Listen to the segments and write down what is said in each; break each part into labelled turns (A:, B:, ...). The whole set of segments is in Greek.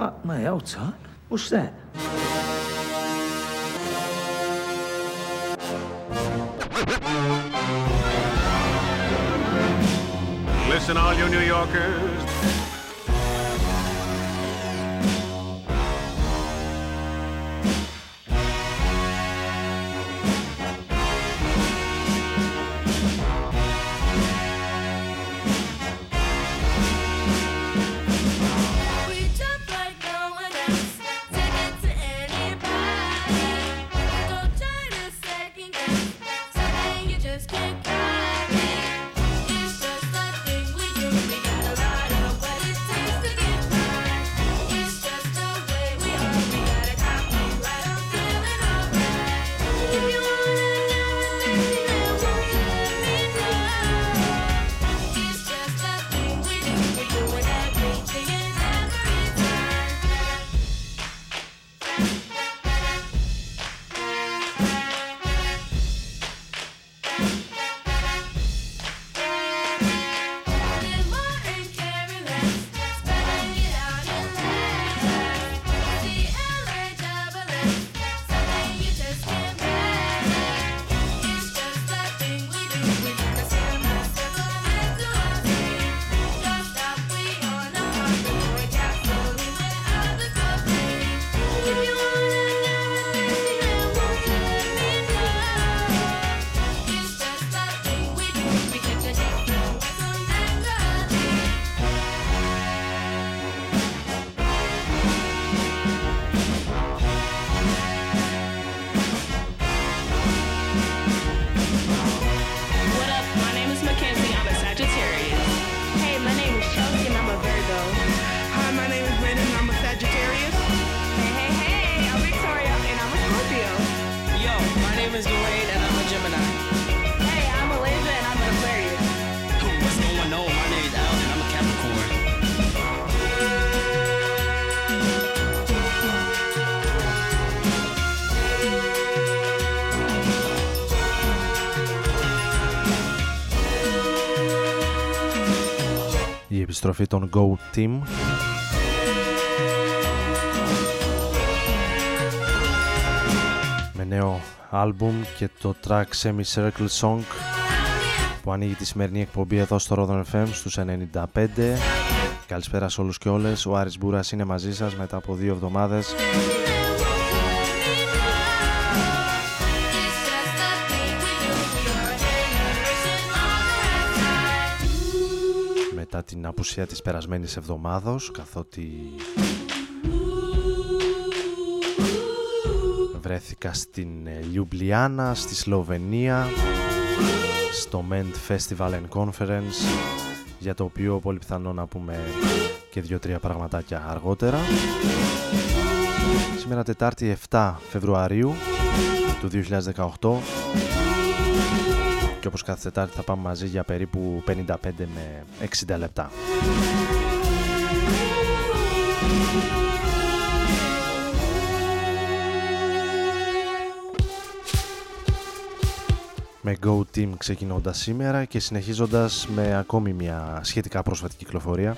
A: Fuck me, hold tight. What's that?
B: Listen, all you New Yorkers.
C: Επιστροφή των Go Team. Με νέο άλμπουμ και το track Semi Circle Song που ανοίγει τη σημερινή εκπομπή εδώ στο Rodon FM στους 95 Καλησπέρα σε όλους και όλες, ο Άρης Μπούρας είναι μαζί σας μετά από δύο εβδομάδες απουσία της περασμένης εβδομάδος καθότι βρέθηκα στην ε, Λιουμπλιάνα, στη Σλοβενία στο Ment Festival and Conference για το οποίο πολύ πιθανό να πούμε και δύο-τρία πραγματάκια αργότερα. Σήμερα Τετάρτη 7 Φεβρουαρίου του 2018 και όπως κάθε Τετάρτη θα πάμε μαζί για περίπου 55 με 60 λεπτά. Με Go Team ξεκινώντας σήμερα και συνεχίζοντας με ακόμη μια σχετικά πρόσφατη κυκλοφορία.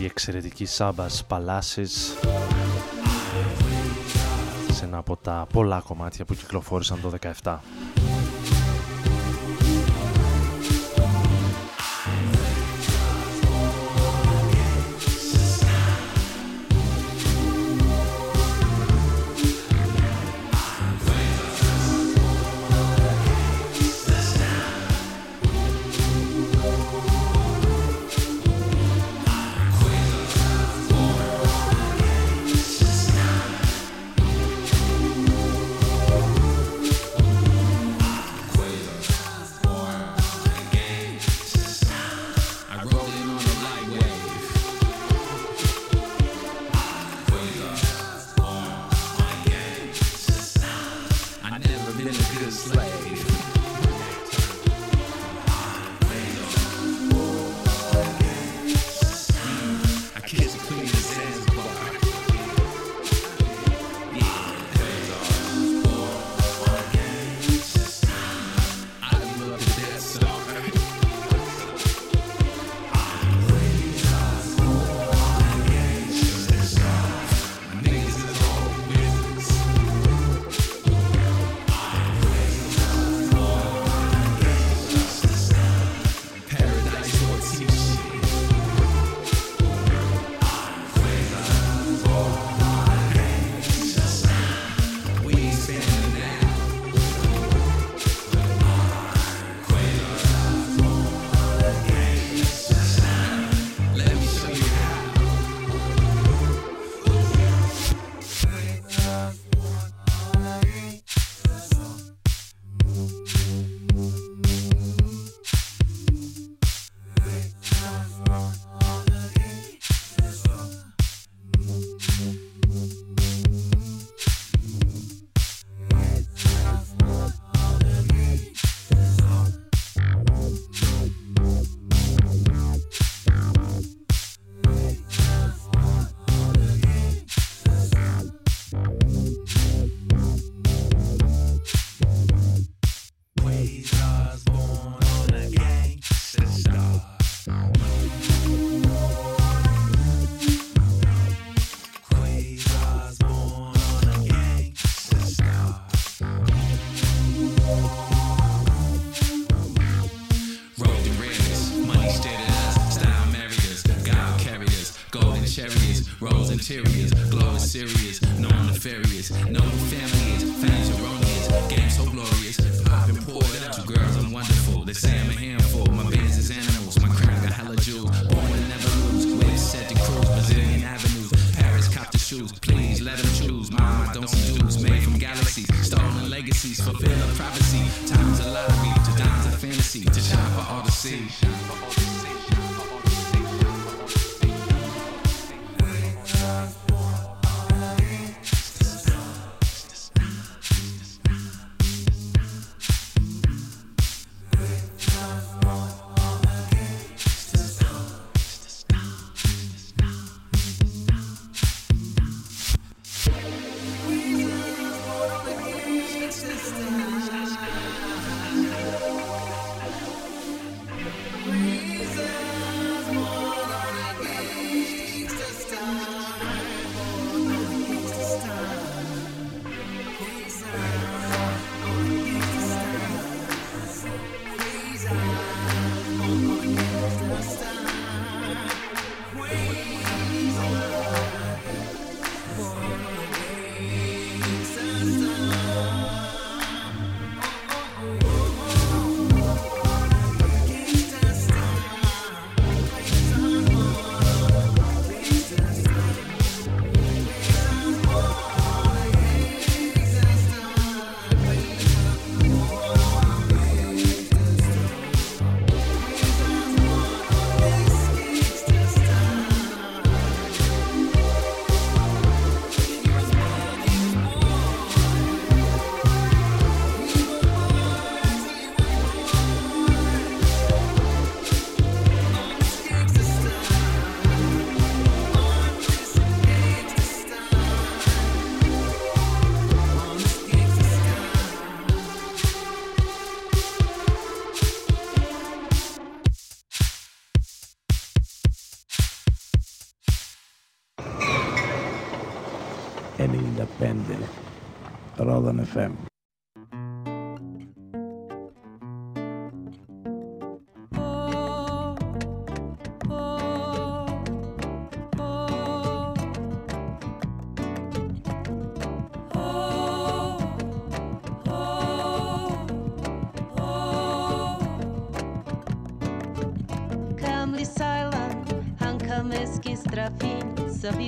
C: Η εξαιρετική Σάμπας Παλάσης σε ένα από τα πολλά κομμάτια που κυκλοφόρησαν το 17.
D: interiors, glowing serious.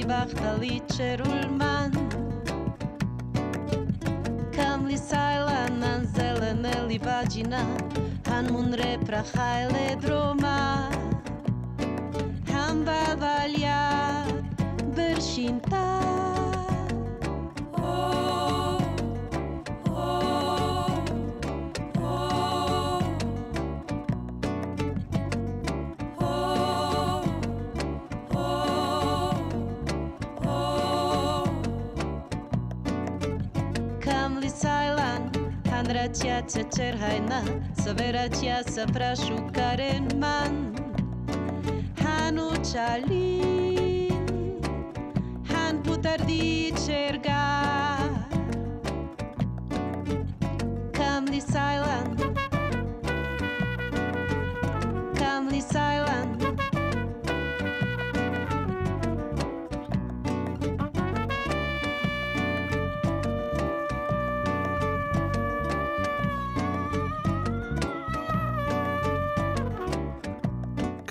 E: Бахталит Шерульман Камли Сайлан Анзелена Ливаджина Анмунре Прахайле Дрон se cerhaina, să veratia să prașu man. Hanu chalin, han putardi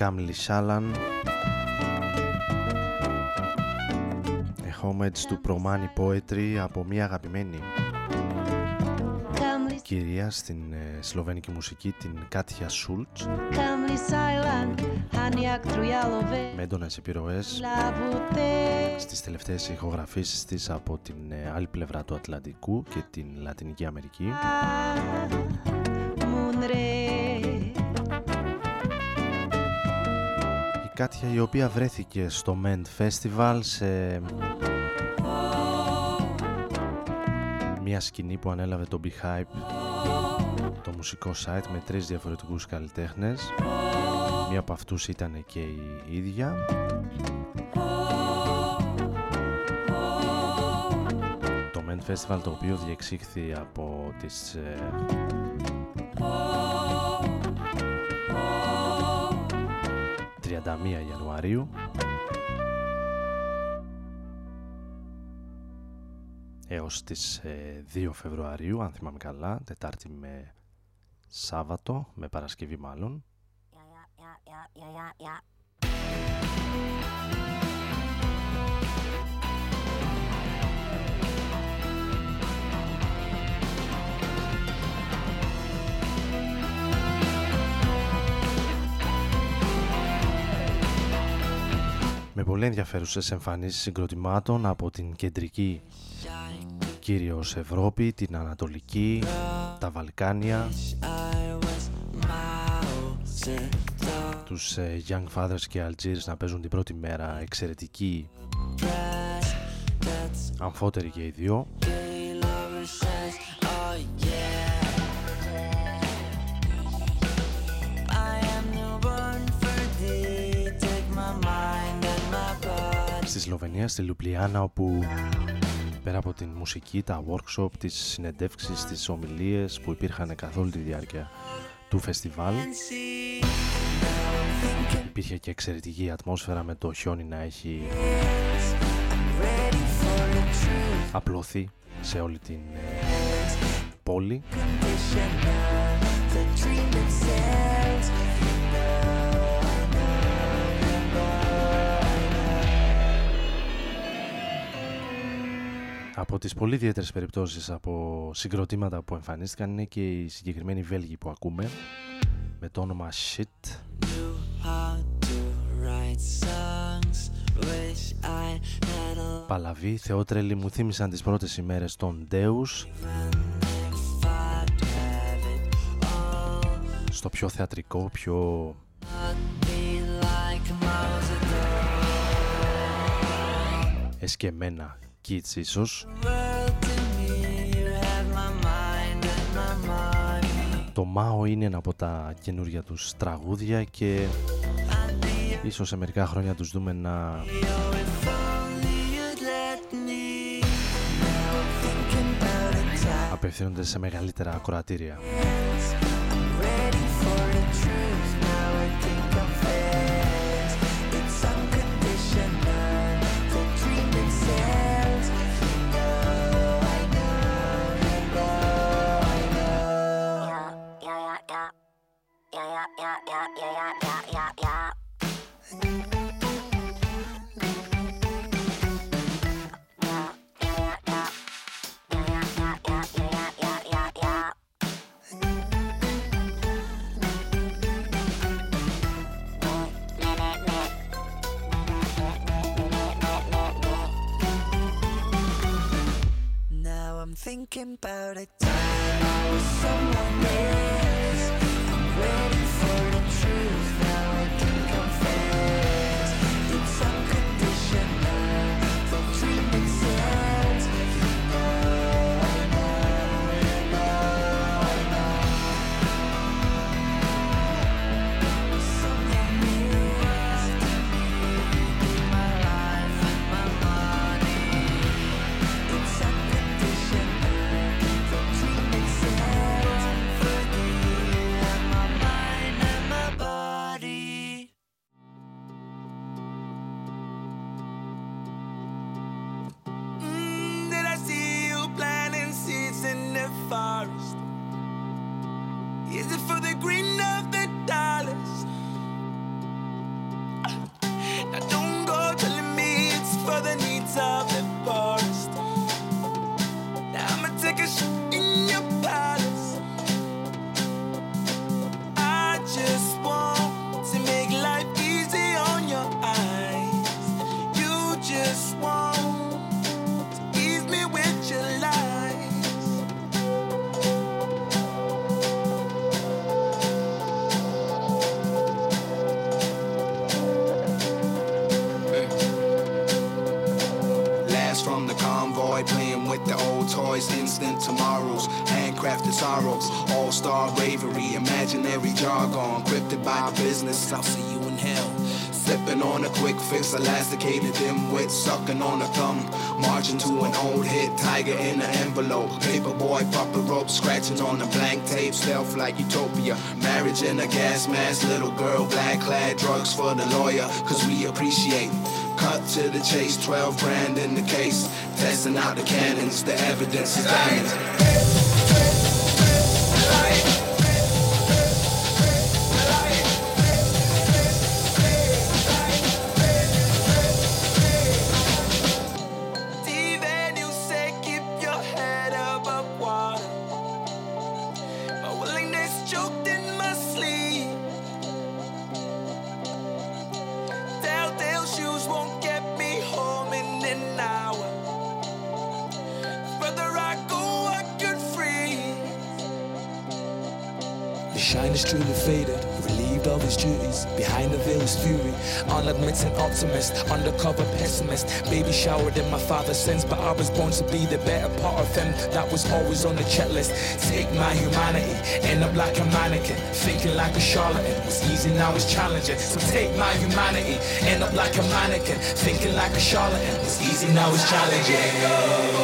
C: Κάμλι Σάλαν. A homage του Promani Poetry από μια αγαπημένη
E: Kam
C: κυρία στην ε, σλοβενική μουσική την Κάτια Σούλτς.
E: Kam Sailan, Han Jak Trujalove.
C: με έντονες επιρροές.
E: Labute.
C: στις τελευταίες ηχογραφήσεις της από την ε, άλλη πλευρά του Ατλαντικού και την Λατινική Αμερική Κάτια η οποία βρέθηκε στο Mend Festival σε μια σκηνή που ανέλαβε το Beehive το μουσικό site με τρεις διαφορετικούς καλλιτέχνες. Μία από αυτούς ήταν και η ίδια. Το Element Festival το οποίο διεξήχθη από τις Ιανουαρίου. Έως τις ε, 2 Φεβρουαρίου αν θυμάμαι καλά Τετάρτη με Σάββατο με Παρασκευή μάλλον με πολύ ενδιαφέρουσες εμφανίσεις συγκροτημάτων από την κεντρική κυρίως Ευρώπη, την Ανατολική, τα Βαλκάνια, τους ε, Young Fathers και Algiers να παίζουν την πρώτη μέρα εξαιρετική αμφότεροι και οι δύο στη Σλοβενία, στη Λουπλιάνα όπου πέρα από την μουσική, τα workshop, τις συνεντεύξεις, τις ομιλίες που υπήρχαν καθ' όλη τη διάρκεια του φεστιβάλ υπήρχε και εξαιρετική ατμόσφαιρα με το χιόνι να έχει απλωθεί σε όλη την ε, πόλη Από τις πολύ ιδιαίτερες περιπτώσεις από συγκροτήματα που εμφανίστηκαν είναι και οι συγκεκριμένοι Βέλγοι που ακούμε με το όνομα Shit. Παλαβή, Θεότρελοι μου θύμισαν τις πρώτες ημέρες των Deus. Στο πιο θεατρικό, πιο εσκεμμένα kids ίσως Το Μάο είναι ένα από τα καινούργια τους τραγούδια και ίσως σε μερικά χρόνια τους δούμε να απευθύνονται σε μεγαλύτερα ακροατήρια.
F: Now I'm thinking about a time I was someone else.
G: Quick fix, elasticated dimwit, sucking on a thumb. Marching to an old hit, tiger in an envelope. Paperboy, puppet rope, scratching on a blank tape, stealth like utopia. Marriage in a gas mask, little girl, black clad, drugs for the lawyer, cause we appreciate. Cut to the chase, 12 grand in the case. Testing out the cannons, the evidence is damning.
H: Is truly faded, relieved of his duties. Behind the veil is fury, unadmitting optimist, undercover pessimist. Baby showered in my father's sins, but I was born to be the better part of him. That was always on the checklist. Take my humanity, end up like a mannequin, thinking like a charlatan. It's easy now, it's challenging. So take my humanity, end up like a mannequin, thinking like a charlatan. It's easy now, it's challenging.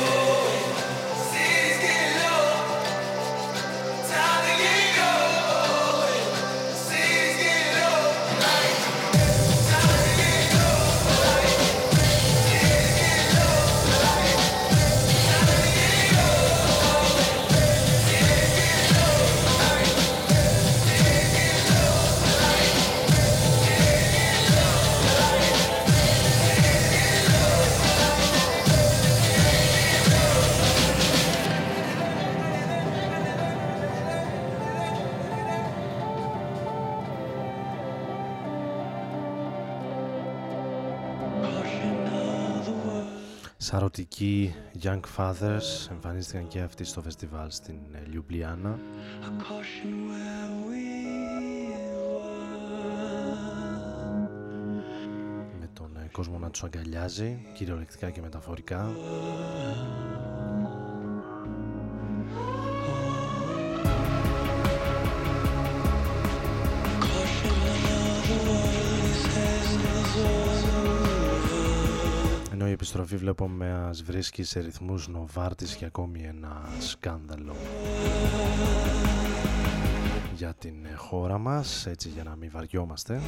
C: Σαρωτικοί Young Fathers εμφανίστηκαν και αυτοί στο φεστιβάλ στην ε, Λιουμπλιάνα. Με τον ε, κόσμο να τους αγκαλιάζει, κυριολεκτικά και μεταφορικά. Επιστροφή βλέπω μας βρίσκει σε ρυθμούς Νοβάρτης και ακόμη ένα σκάνδαλο για την ε, χώρα μας, έτσι για να μην βαριόμαστε.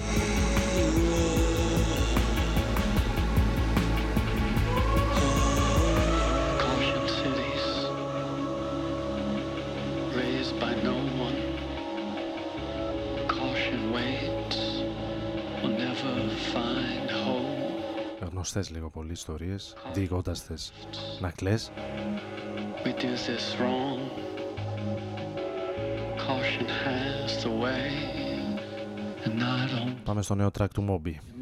C: Γνωστές λίγο πολύ ιστορίες, διηγώντας θες να κλαις.
I: We do this wrong. Caution has the way, and I don't
C: Πάμε στο νέο track του Moby.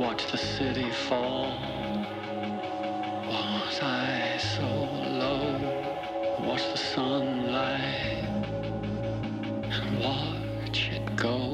I: Watch the city fall. Was I so low? Watch the sunlight and watch it go.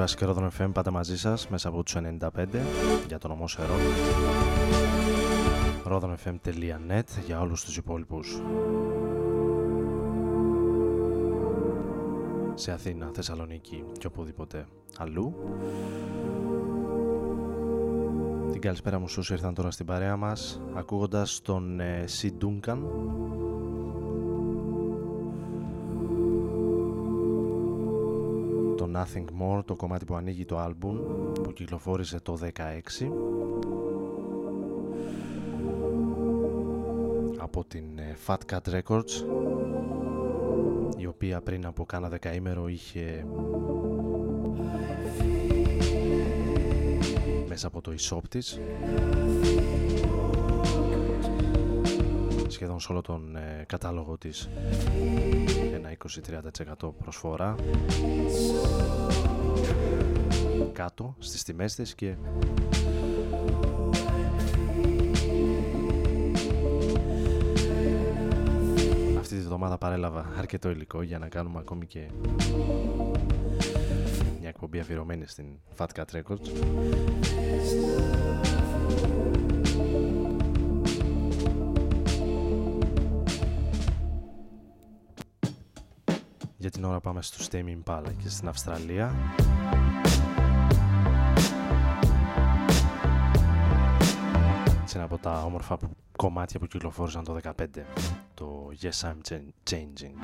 C: Άρης Μπούρας και Ρόδον FM πάντα μαζί σας μέσα από τους 95 για τον ομό Σερό rodonfm.net για όλους τους υπόλοιπους. Σε Αθήνα, Θεσσαλονίκη και οπουδήποτε αλλού. Την καλησπέρα μου στους ήρθαν τώρα στην παρέα μας ακούγοντας τον ε, C. Duncan Nothing More, το κομμάτι που ανοίγει το άλμπουμ που κυκλοφόρησε το 16 από την ε, Fat Cat Records η οποία πριν από κάνα δεκαήμερο είχε μέσα από το e-shop της σχεδόν σε όλο τον ε, κατάλογο της. Ένα 20-30% προσφορά. Κάτω στις τιμές της και αυτή τη βδομάδα παρέλαβα αρκετό υλικό για να κάνουμε ακόμη και μια εκπομπή αφιερωμένη στην Fat Cat Records Για την ώρα πάμε στο Tame Impala και στην Αυστραλία. Έτσι ένα από τα όμορφα που- κομμάτια που κυκλοφόρησαν το 15 το Yes I'm Chan- Changing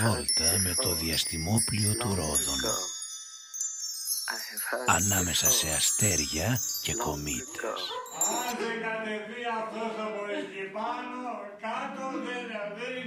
J: βόλτα με το διαστημόπλιο του Ρόδων. Ανάμεσα σε αστέρια και κομήτες.
K: Άντε κατεβεί αυτός από εκεί πάνω, κάτω δεν,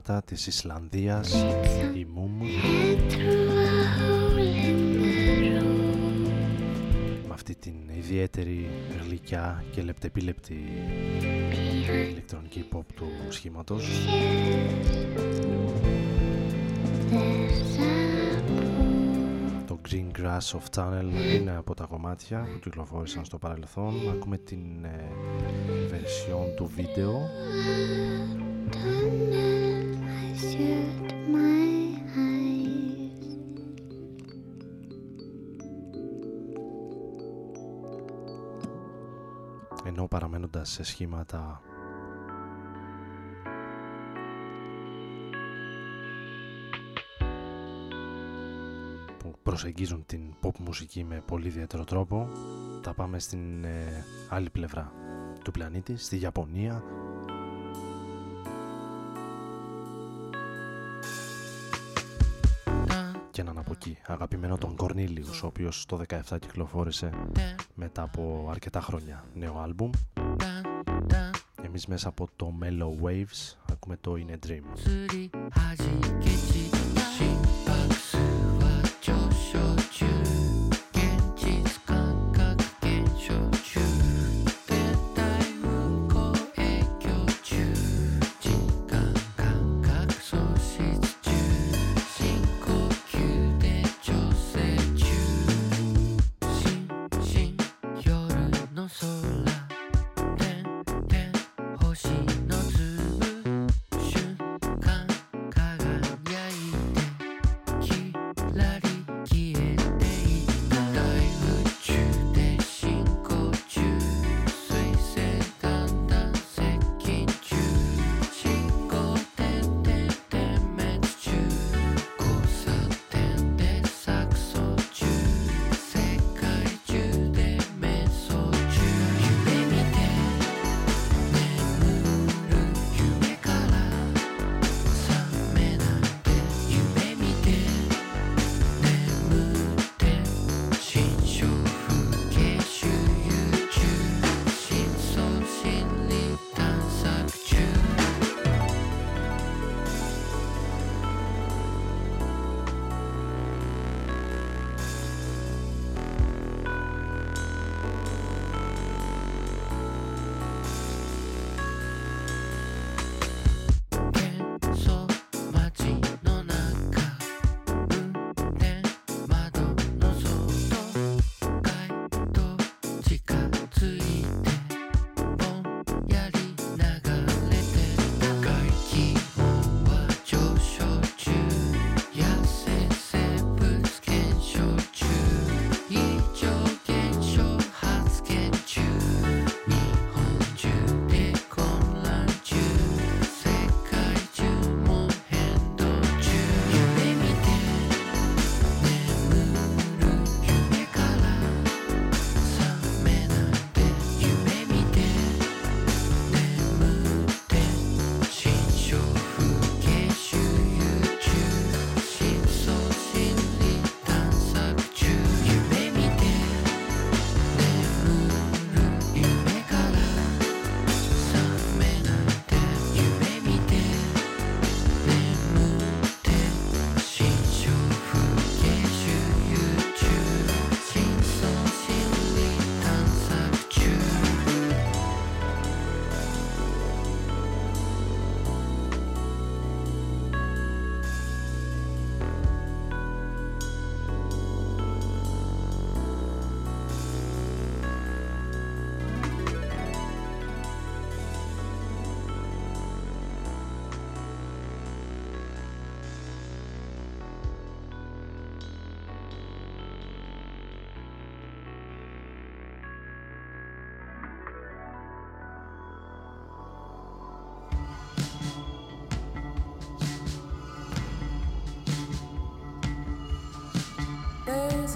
C: αγαπημένα σχήματα της Ισλανδίας, η Μούμ. Με αυτή την ιδιαίτερη γλυκιά και λεπτεπίλεπτη ηλεκτρονική pop του σχήματος. Το Green Grass of Tunnel είναι από τα κομμάτια που κυκλοφόρησαν στο παρελθόν. Ακούμε την ε, version του βίντεο ενώ παραμένοντας σε σχήματα που προσεγγίζουν την pop μουσική με πολύ ιδιαίτερο τρόπο θα πάμε στην ε, άλλη πλευρά του πλανήτη, στη Ιαπωνία και έναν από εκεί. Αγαπημένο τον Κορνίλιους ο οποίος το 17 κυκλοφόρησε μετά από αρκετά χρόνια νέο άλμπουμ. Εμείς μέσα από το Mellow Waves
L: Ακούμε το In a Dream.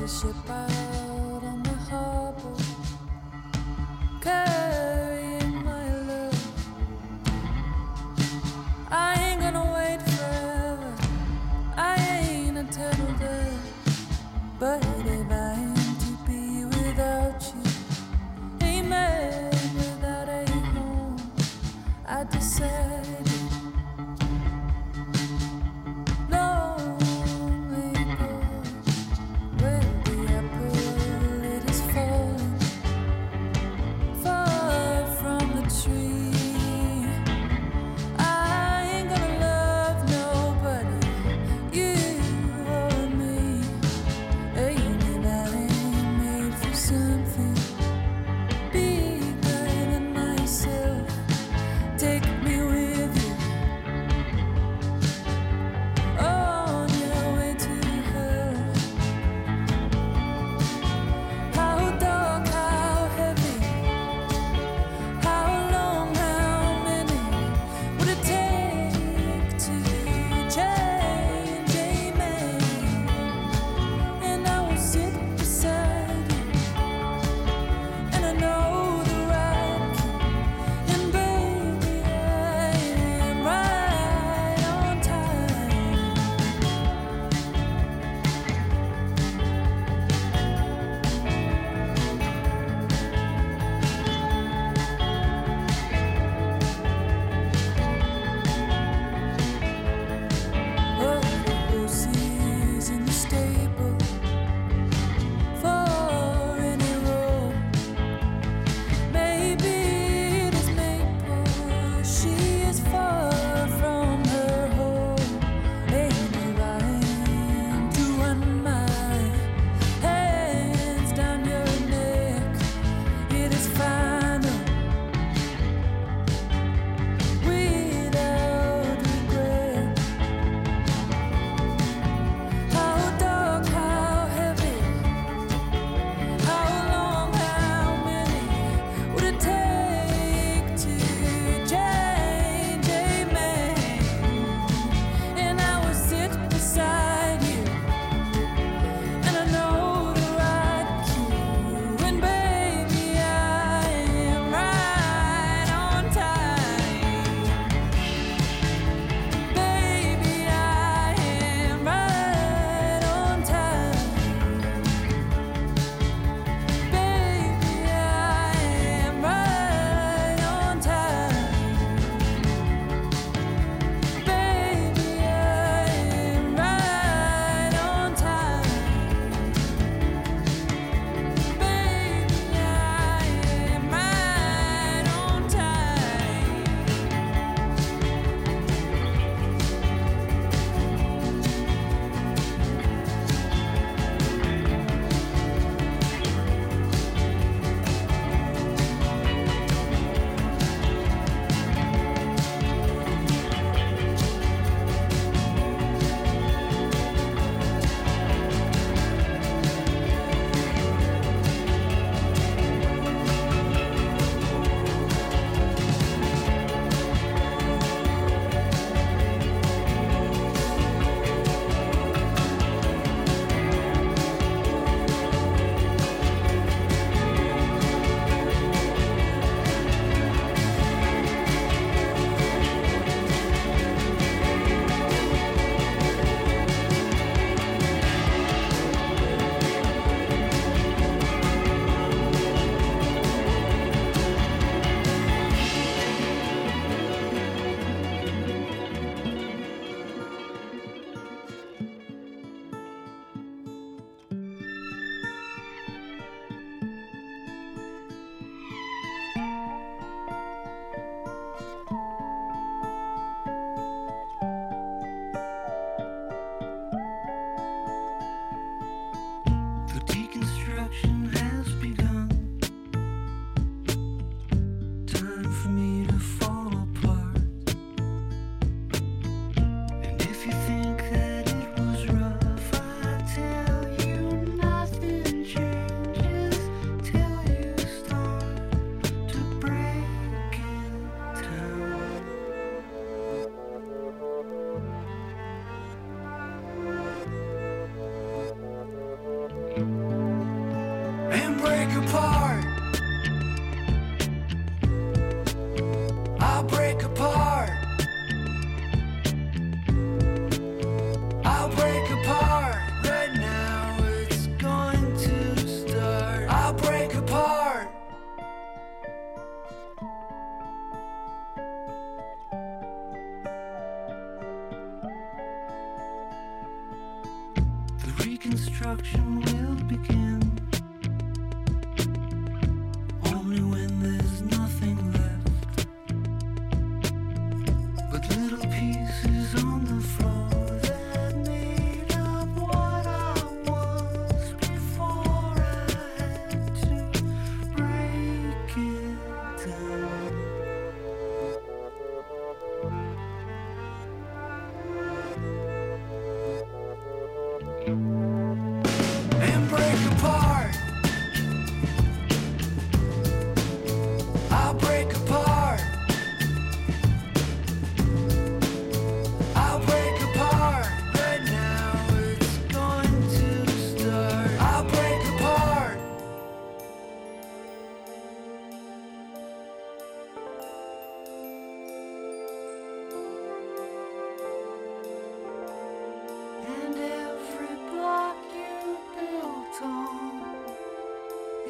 M: A ship out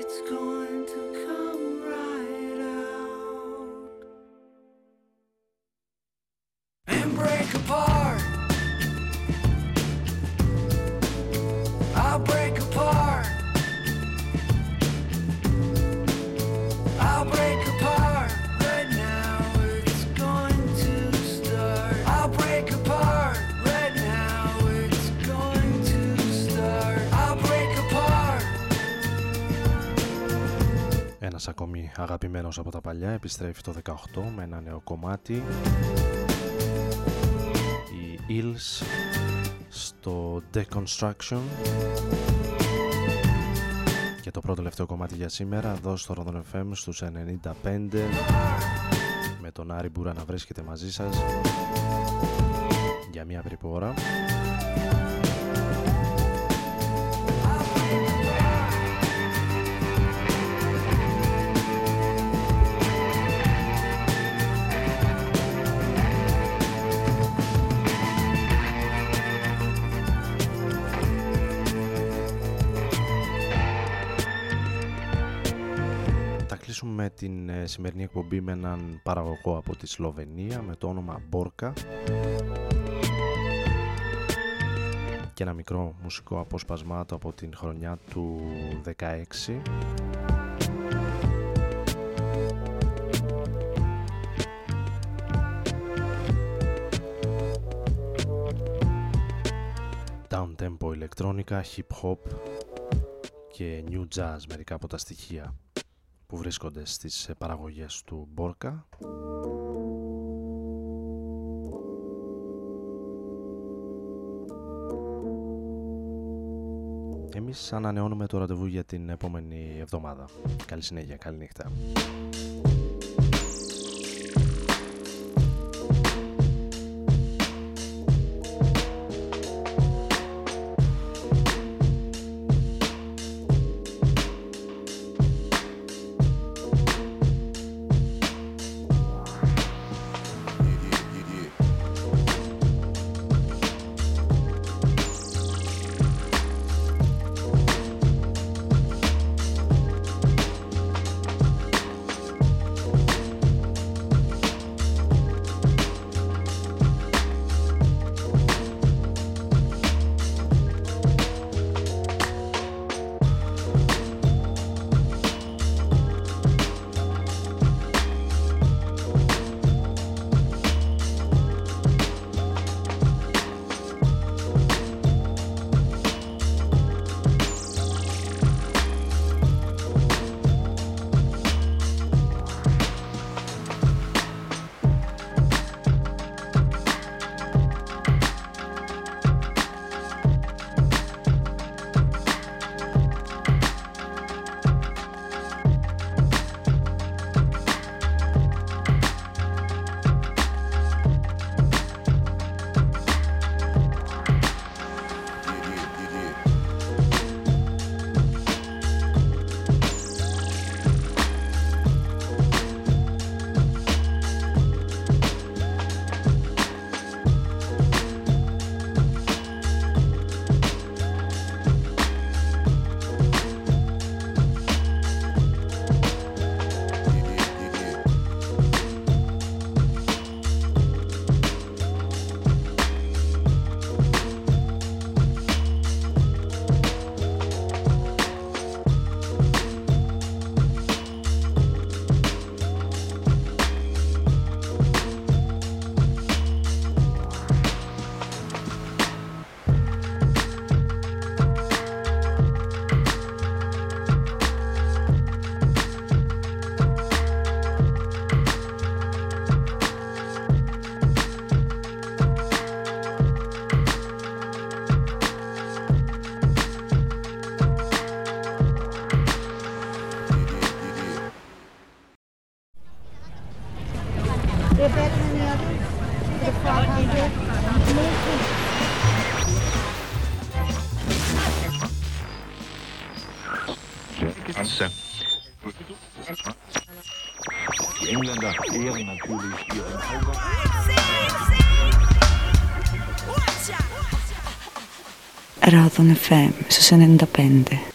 N: it's going
C: αγαπημένος από τα παλιά επιστρέφει το 18 με ένα νέο κομμάτι. Οι Ills στο Deconstruction. Και το πρώτο τελευταίο κομμάτι για σήμερα εδώ στο Rodon FM στους 95 με τον Άρη Μπούρα να βρίσκεται μαζί σας για μια περίπου ώρα Θα κλείσουμε με την ε, σημερινή εκπομπή με έναν παραγωγό από τη Σλοβενία με το όνομα Μπόρκα. Και ένα μικρό μουσικό απόσπασμά του από την χρονιά του 16 down tempo ηλεκτρόνικα, hip hop και new jazz μερικά από τα στοιχεία που βρίσκονται στις ε, παραγωγές του Μπόρκα Εμείς ανανεώνουμε το ραντεβού για την επόμενη εβδομάδα. Καλή συνέχεια, καλή νύχτα.
O: Rodon FM su 95.